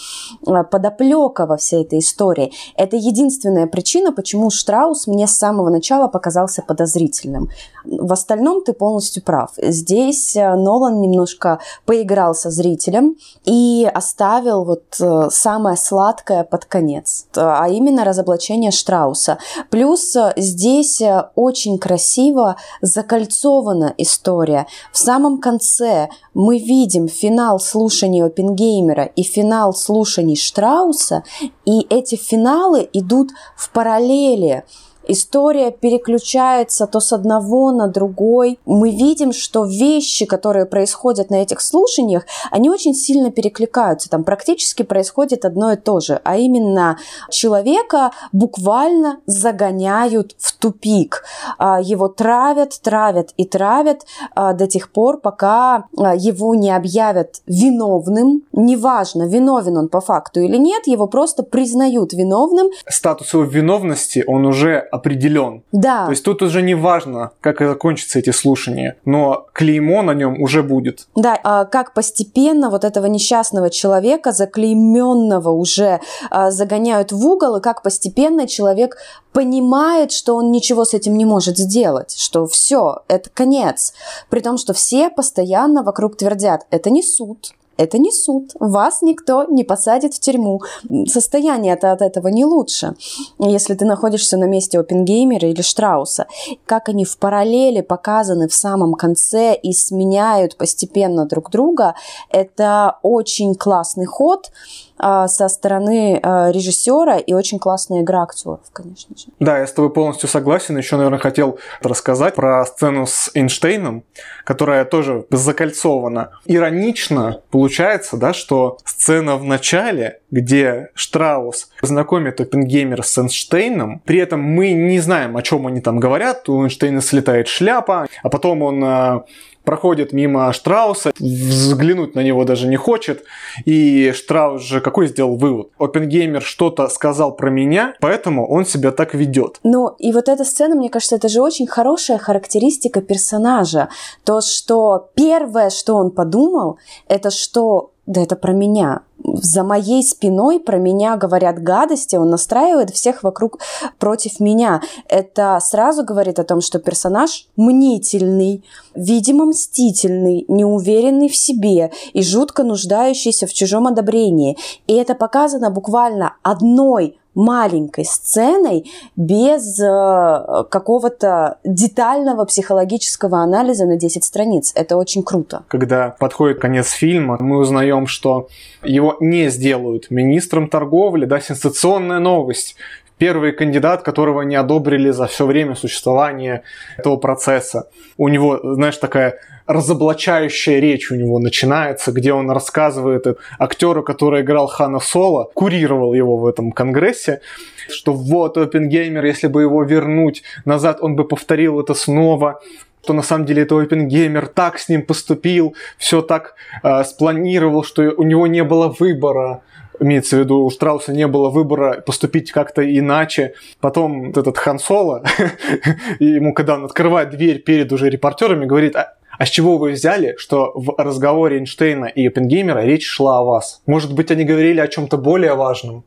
а, подоплека во всей этой истории. Это единственная причина, почему Штраус мне с самого начала показался подозрительным. В остальном ты полностью прав. Здесь а, Нолан немножко поиграл со зрителем и оставил вот э, самое сладкое под конец, а именно разоблачение Штрауса. Плюс э, здесь э, очень красиво закольцована история. В самом конце мы видим финал слушаний Опенгеймера и финал слушаний Штрауса, и эти финалы идут в параллели история переключается то с одного на другой. Мы видим, что вещи, которые происходят на этих слушаниях, они очень сильно перекликаются. Там практически происходит одно и то же, а именно человека буквально загоняют в тупик. А, его травят, травят и травят а, до тех пор, пока а, его не объявят виновным. Неважно, виновен он по факту или нет, его просто признают виновным. Статус его виновности, он уже определен. Да. То есть тут уже не важно, как закончатся эти слушания, но клеймо на нем уже будет. Да, а как постепенно вот этого несчастного человека, заклейменного уже а, загоняют в угол, и как постепенно человек понимает, что он ничего с этим не может сделать, что все, это конец. При том, что все постоянно вокруг твердят, это не суд, это не суд. Вас никто не посадит в тюрьму. Состояние-то от этого не лучше. Если ты находишься на месте Опенгеймера или Штрауса, как они в параллели показаны в самом конце и сменяют постепенно друг друга, это очень классный ход со стороны а, режиссера и очень классная игра актеров, конечно же. Да, я с тобой полностью согласен. Еще, наверное, хотел рассказать про сцену с Эйнштейном, которая тоже закольцована. Иронично получается, да, что сцена в начале, где Штраус знакомит Оппенгеймера с Эйнштейном, при этом мы не знаем, о чем они там говорят. У Эйнштейна слетает шляпа, а потом он а, проходит мимо Штрауса, взглянуть на него даже не хочет. И Штраус же какой сделал вывод? Опенгеймер что-то сказал про меня, поэтому он себя так ведет. Ну, и вот эта сцена, мне кажется, это же очень хорошая характеристика персонажа. То, что первое, что он подумал, это что да это про меня. За моей спиной про меня говорят гадости, он настраивает всех вокруг против меня. Это сразу говорит о том, что персонаж мнительный, видимо мстительный, неуверенный в себе и жутко нуждающийся в чужом одобрении. И это показано буквально одной маленькой сценой без э, какого-то детального психологического анализа на 10 страниц. Это очень круто. Когда подходит конец фильма, мы узнаем, что его не сделают министром торговли, да, сенсационная новость первый кандидат, которого не одобрили за все время существования этого процесса. У него, знаешь, такая разоблачающая речь у него начинается, где он рассказывает актеру, который играл Хана Соло, курировал его в этом конгрессе, что вот Опенгеймер, если бы его вернуть назад, он бы повторил это снова что на самом деле это Опенгеймер так с ним поступил, все так э, спланировал, что у него не было выбора имеется в виду, у Штрауса не было выбора поступить как-то иначе. Потом этот Хан Соло, ему когда он открывает дверь перед уже репортерами, говорит, а, а с чего вы взяли, что в разговоре Эйнштейна и Оппенгеймера речь шла о вас? Может быть, они говорили о чем-то более важном?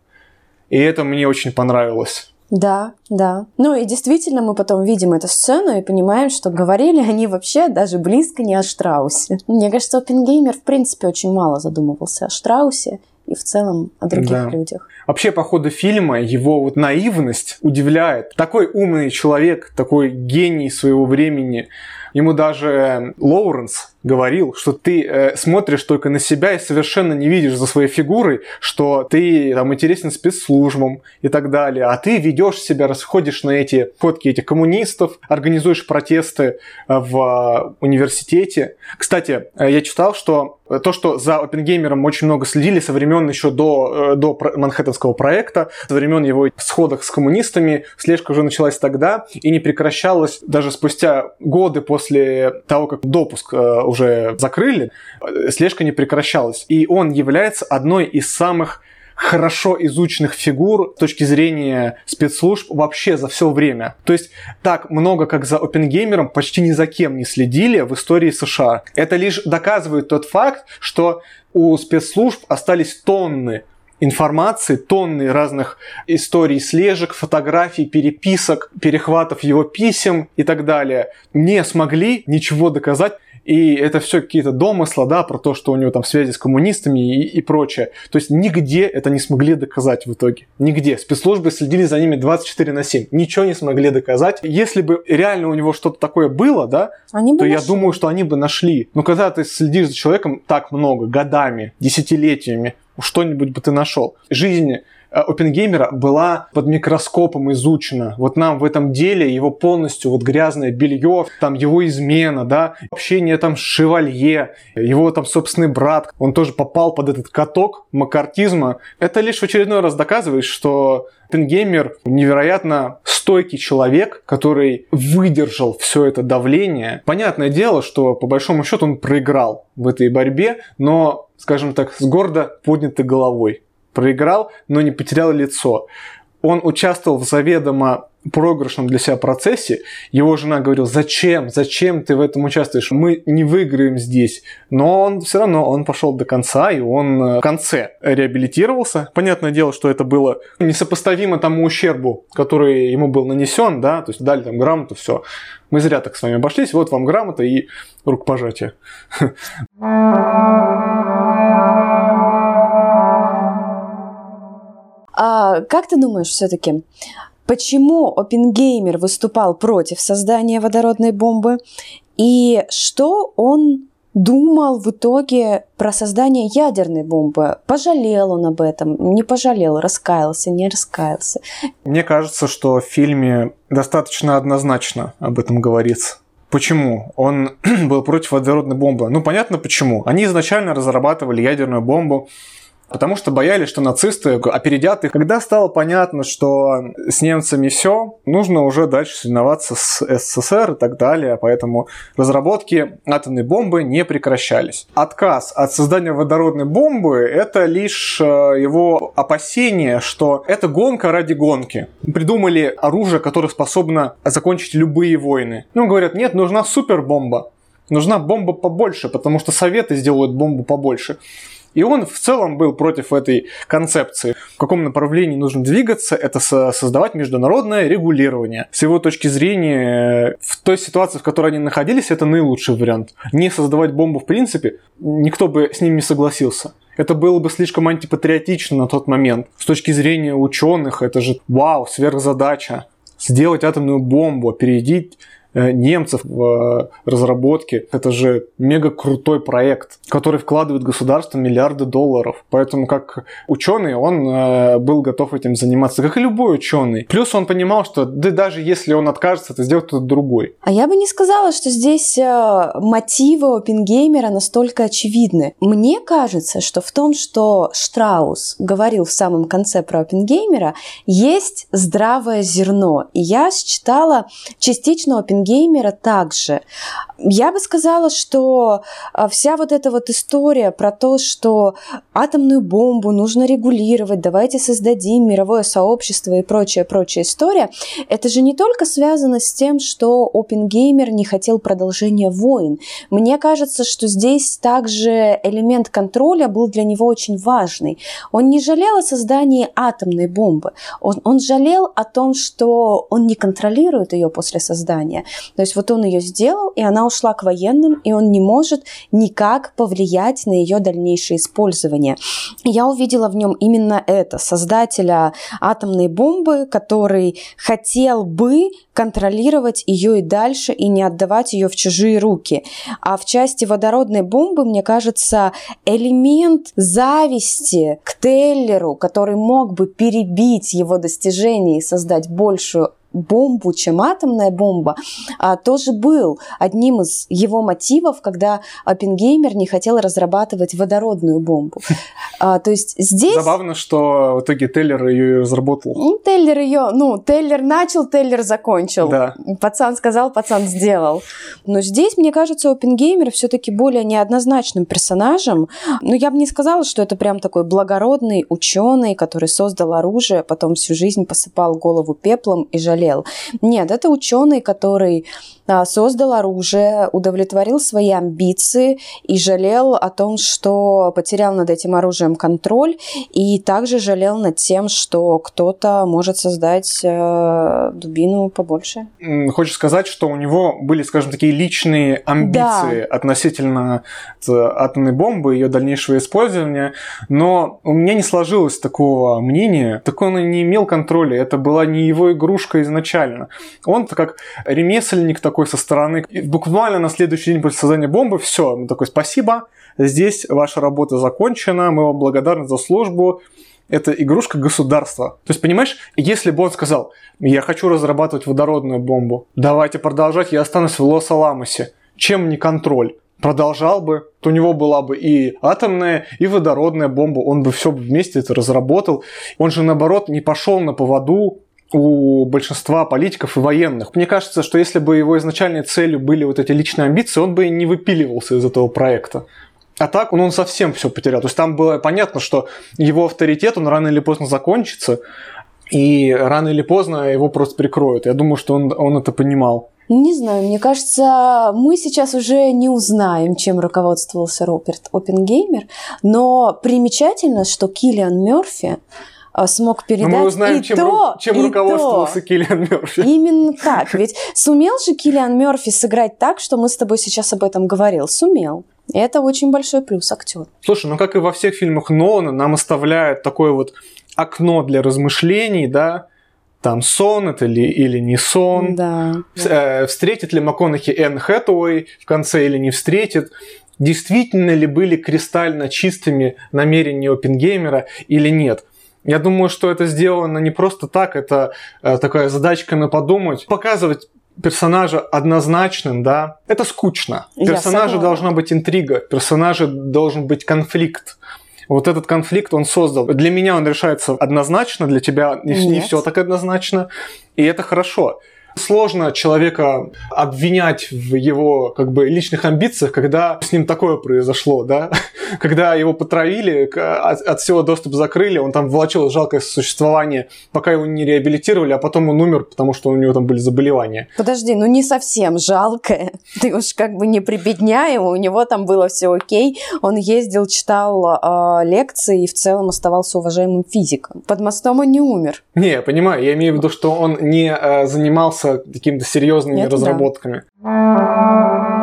И это мне очень понравилось. Да, да. Ну и действительно мы потом видим эту сцену и понимаем, что говорили они вообще даже близко не о Штраусе. Мне кажется, Оппенгеймер в принципе очень мало задумывался о Штраусе и в целом о других да. людях. Вообще, по ходу фильма его вот наивность удивляет. Такой умный человек, такой гений своего времени, Ему даже Лоуренс говорил, что ты э, смотришь только на себя и совершенно не видишь за своей фигурой, что ты там интересен спецслужбам и так далее, а ты ведешь себя, расходишь на эти фотки этих коммунистов, организуешь протесты э, в университете. Кстати, э, я читал, что то, что за Оппенгеймером очень много следили со времен еще до, э, до Манхэттенского проекта, со времен его сходах с коммунистами, слежка уже началась тогда и не прекращалась даже спустя годы после того, как допуск э, уже закрыли, слежка не прекращалась. И он является одной из самых хорошо изученных фигур с точки зрения спецслужб вообще за все время. То есть так много, как за Опенгеймером, почти ни за кем не следили в истории США. Это лишь доказывает тот факт, что у спецслужб остались тонны информации, тонны разных историй, слежек, фотографий, переписок, перехватов его писем и так далее. Не смогли ничего доказать. И это все какие-то домысла, да, про то, что у него там связи с коммунистами и, и прочее. То есть нигде это не смогли доказать в итоге. Нигде. Спецслужбы следили за ними 24 на 7. Ничего не смогли доказать. Если бы реально у него что-то такое было, да, они то нашли. я думаю, что они бы нашли. Но когда ты следишь за человеком так много, годами, десятилетиями, что-нибудь бы ты нашел. Жизнь Опенгеймера была под микроскопом изучена. Вот нам в этом деле его полностью вот грязное белье, там его измена, да, общение там с Шевалье, его там собственный брат, он тоже попал под этот каток макартизма. Это лишь в очередной раз доказывает, что Оппенгеймер невероятно стойкий человек, который выдержал все это давление. Понятное дело, что по большому счету он проиграл в этой борьбе, но, скажем так, с гордо поднятой головой проиграл, но не потерял лицо. Он участвовал в заведомо проигрышном для себя процессе. Его жена говорила, зачем, зачем ты в этом участвуешь? Мы не выиграем здесь. Но он все равно, он пошел до конца, и он э, в конце реабилитировался. Понятное дело, что это было несопоставимо тому ущербу, который ему был нанесен, да, то есть дали там грамоту, все. Мы зря так с вами обошлись, вот вам грамота и рукопожатие. А как ты думаешь все-таки, почему Оппенгеймер выступал против создания водородной бомбы и что он думал в итоге про создание ядерной бомбы. Пожалел он об этом, не пожалел, раскаялся, не раскаялся. Мне кажется, что в фильме достаточно однозначно об этом говорится. Почему? Он был против водородной бомбы. Ну, понятно почему. Они изначально разрабатывали ядерную бомбу потому что боялись, что нацисты опередят их. Когда стало понятно, что с немцами все, нужно уже дальше соревноваться с СССР и так далее, поэтому разработки атомной бомбы не прекращались. Отказ от создания водородной бомбы – это лишь э, его опасение, что это гонка ради гонки. Придумали оружие, которое способно закончить любые войны. Ну, говорят, нет, нужна супербомба. Нужна бомба побольше, потому что Советы сделают бомбу побольше. И он в целом был против этой концепции. В каком направлении нужно двигаться, это создавать международное регулирование. С его точки зрения, в той ситуации, в которой они находились, это наилучший вариант. Не создавать бомбу в принципе, никто бы с ним не согласился. Это было бы слишком антипатриотично на тот момент. С точки зрения ученых, это же вау, сверхзадача. Сделать атомную бомбу, опередить Э, немцев в э, разработке. Это же мега крутой проект, который вкладывает государство миллиарды долларов. Поэтому как ученый он э, был готов этим заниматься, как и любой ученый. Плюс он понимал, что да, даже если он откажется, это сделает кто-то другой. А я бы не сказала, что здесь мотивы Опенгеймера настолько очевидны. Мне кажется, что в том, что Штраус говорил в самом конце про Опенгеймера, есть здравое зерно. И я считала частично Опенгеймера геймера также. Я бы сказала, что а, вся вот эта вот история про то, что атомную бомбу нужно регулировать, давайте создадим мировое сообщество и прочая, прочая история, это же не только связано с тем, что OpenGamer не хотел продолжения войн. Мне кажется, что здесь также элемент контроля был для него очень важный. Он не жалел о создании атомной бомбы, он, он жалел о том, что он не контролирует ее после создания. То есть вот он ее сделал, и она ушла к военным, и он не может никак повлиять на ее дальнейшее использование. Я увидела в нем именно это, создателя атомной бомбы, который хотел бы контролировать ее и дальше, и не отдавать ее в чужие руки. А в части водородной бомбы, мне кажется, элемент зависти к Теллеру, который мог бы перебить его достижения и создать большую бомбу, чем атомная бомба, а, тоже был одним из его мотивов, когда Оппенгеймер не хотел разрабатывать водородную бомбу. А, то есть здесь... Забавно, что в итоге Теллер ее разработал. Ну, Теллер ее, ну, Теллер начал, Теллер закончил. Да. Пацан сказал, пацан сделал. Но здесь, мне кажется, Оппенгеймер все-таки более неоднозначным персонажем. Но я бы не сказала, что это прям такой благородный ученый, который создал оружие, потом всю жизнь посыпал голову пеплом и жалел заболел. Нет, это ученый, который создал оружие, удовлетворил свои амбиции и жалел о том, что потерял над этим оружием контроль, и также жалел над тем, что кто-то может создать э, дубину побольше. Хочешь сказать, что у него были, скажем, такие личные амбиции да. относительно атомной бомбы и ее дальнейшего использования, но у меня не сложилось такого мнения, так он и не имел контроля, это была не его игрушка изначально. Он-то как ремесленник такой такой со стороны. И буквально на следующий день после создания бомбы все, он такой, спасибо, здесь ваша работа закончена, мы вам благодарны за службу, это игрушка государства. То есть, понимаешь, если бы он сказал, я хочу разрабатывать водородную бомбу, давайте продолжать, я останусь в Лос-Аламосе, чем не контроль? Продолжал бы, то у него была бы и атомная, и водородная бомба, он бы все вместе это разработал. Он же, наоборот, не пошел на поводу у большинства политиков и военных. Мне кажется, что если бы его изначальной целью были вот эти личные амбиции, он бы не выпиливался из этого проекта. А так он, он совсем все потерял. То есть там было понятно, что его авторитет, он рано или поздно закончится, и рано или поздно его просто прикроют. Я думаю, что он, он это понимал. Не знаю, мне кажется, мы сейчас уже не узнаем, чем руководствовался Роберт Оппенгеймер, но примечательно, что Киллиан Мерфи смог передать Но мы узнаем, и чем, то, чем и руководствовался то. Киллиан Мерфи. Именно так. Ведь сумел же Киллиан Мерфи сыграть так, что мы с тобой сейчас об этом говорил? Сумел. Это очень большой плюс актер. Слушай, ну как и во всех фильмах Нолана, нам оставляют такое вот окно для размышлений, да, там сон это ли, или не сон, да, да. Э, встретит ли МакКонахи Энн Хэтэуэй в конце или не встретит, действительно ли были кристально чистыми намерения Опенгеймера или нет. Я думаю, что это сделано не просто так, это э, такая задачка на подумать, показывать персонажа однозначным, да, это скучно. Персонажа должна быть интрига, персонажа должен быть конфликт. Вот этот конфликт он создал. Для меня он решается однозначно, для тебя не, не все так однозначно. И это хорошо. Сложно человека обвинять в его как бы личных амбициях, когда с ним такое произошло, да? Когда его потравили, от, от всего доступ закрыли, он там влачил жалкое существование, пока его не реабилитировали, а потом он умер, потому что у него там были заболевания. Подожди, ну не совсем жалкое. Ты уж как бы не прибедняй его, у него там было все окей. Он ездил, читал э, лекции и в целом оставался уважаемым физиком. Под мостом он не умер. Не, я понимаю, я имею в виду, что он не э, занимался какими-то серьезными Это разработками. Да.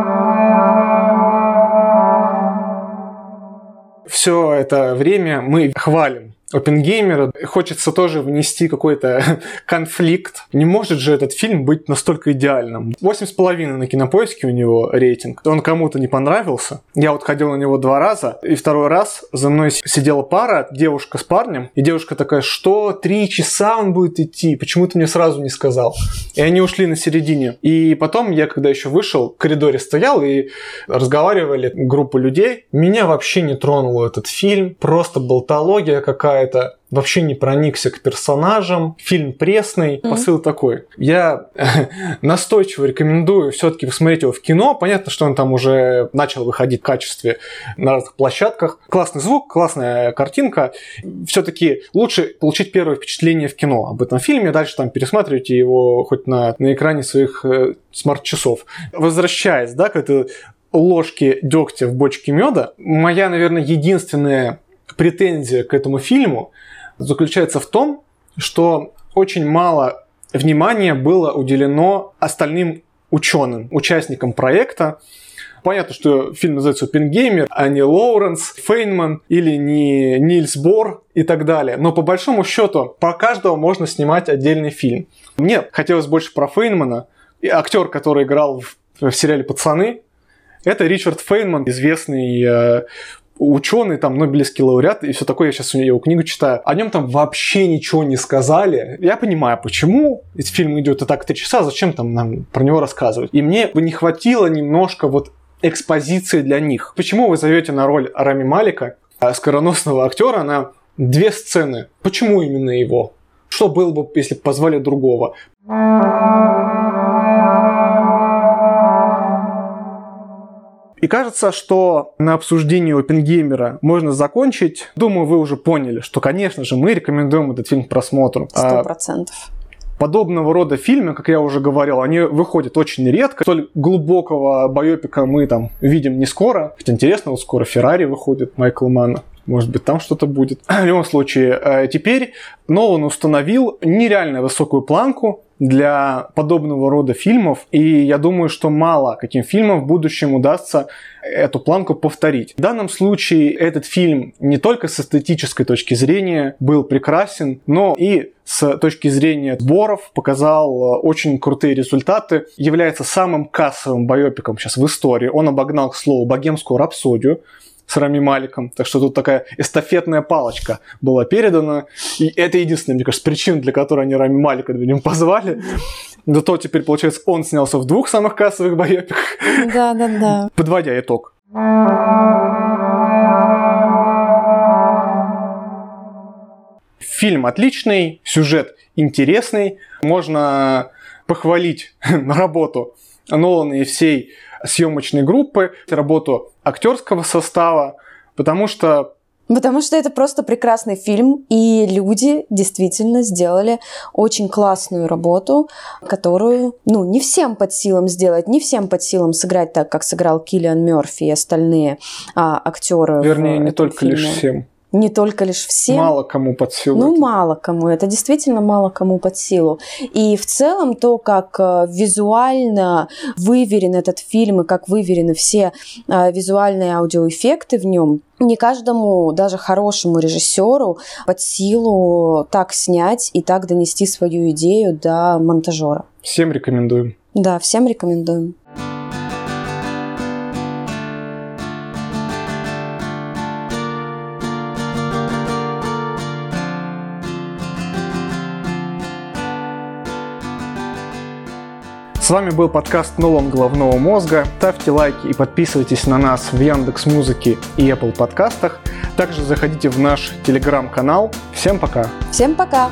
Все это время мы хвалим опенгеймера, хочется тоже внести какой-то конфликт. Не может же этот фильм быть настолько идеальным. Восемь с половиной на кинопоиске у него рейтинг. Он кому-то не понравился. Я вот ходил на него два раза, и второй раз за мной сидела пара, девушка с парнем, и девушка такая, что три часа он будет идти, почему ты мне сразу не сказал? И они ушли на середине. И потом я, когда еще вышел, в коридоре стоял и разговаривали группа людей. Меня вообще не тронул этот фильм, просто болтология какая какая-то, вообще не проникся к персонажам, фильм пресный, mm-hmm. посыл такой. Я настойчиво рекомендую все-таки посмотреть его в кино. Понятно, что он там уже начал выходить в качестве на разных площадках. Классный звук, классная картинка. Все-таки лучше получить первое впечатление в кино об этом фильме, дальше там пересматривайте его хоть на, на экране своих э, смарт-часов. Возвращаясь, да, к этой ложке дегтя в бочке меда, моя, наверное, единственная претензия к этому фильму заключается в том, что очень мало внимания было уделено остальным ученым, участникам проекта. Понятно, что фильм называется «Опенгеймер», а не Лоуренс, Фейнман или не Нильс Бор и так далее. Но по большому счету, по каждого можно снимать отдельный фильм. Мне хотелось больше про Фейнмана. И актер, который играл в, в сериале «Пацаны», это Ричард Фейнман, известный э, ученый, там, Нобелевский лауреат и все такое, я сейчас его книгу читаю, о нем там вообще ничего не сказали. Я понимаю, почему. Ведь фильм идет и так три часа, зачем там нам про него рассказывать? И мне бы не хватило немножко вот экспозиции для них. Почему вы зовете на роль Рами Малика, а скороносного актера, на две сцены? Почему именно его? Что было бы, если бы позвали другого? И кажется, что на обсуждении Опенгеймера можно закончить. Думаю, вы уже поняли, что, конечно же, мы рекомендуем этот фильм к просмотру. Сто процентов. Подобного рода фильмы, как я уже говорил, они выходят очень редко. Столь глубокого байопика мы там видим не скоро. Хотя интересно, вот скоро Феррари выходит Майкл Манна. Может быть, там что-то будет. В любом случае, э, теперь Нолан установил нереально высокую планку для подобного рода фильмов, и я думаю, что мало каким фильмам в будущем удастся эту планку повторить. В данном случае этот фильм не только с эстетической точки зрения был прекрасен, но и с точки зрения сборов показал э, очень крутые результаты, является самым кассовым байопиком сейчас в истории. Он обогнал, к слову, богемскую рапсодию, с Рами Маликом. Так что тут такая эстафетная палочка была передана. И это единственная, мне кажется, причина, для которой они Рами Малика видимо, позвали. Но то теперь, получается, он снялся в двух самых кассовых боепиках. Да, да, да. Подводя итог. Фильм отличный, сюжет интересный. Можно похвалить работу Нолана и всей съемочной группы, работу актерского состава, потому что Потому что это просто прекрасный фильм, и люди действительно сделали очень классную работу, которую, ну, не всем под силам сделать, не всем под силам сыграть так, как сыграл Киллиан Мерфи и остальные а, актеры. Вернее, не только фильме. лишь всем не только лишь всем. Мало кому под силу. Ну, это. мало кому. Это действительно мало кому под силу. И в целом то, как э, визуально выверен этот фильм и как выверены все э, визуальные аудиоэффекты в нем, не каждому, даже хорошему режиссеру, под силу так снять и так донести свою идею до монтажера. Всем рекомендуем. Да, всем рекомендуем. С вами был подкаст «Нолан головного мозга». Ставьте лайки и подписывайтесь на нас в Яндекс Музыке и Apple подкастах. Также заходите в наш телеграм-канал. Всем пока! Всем пока!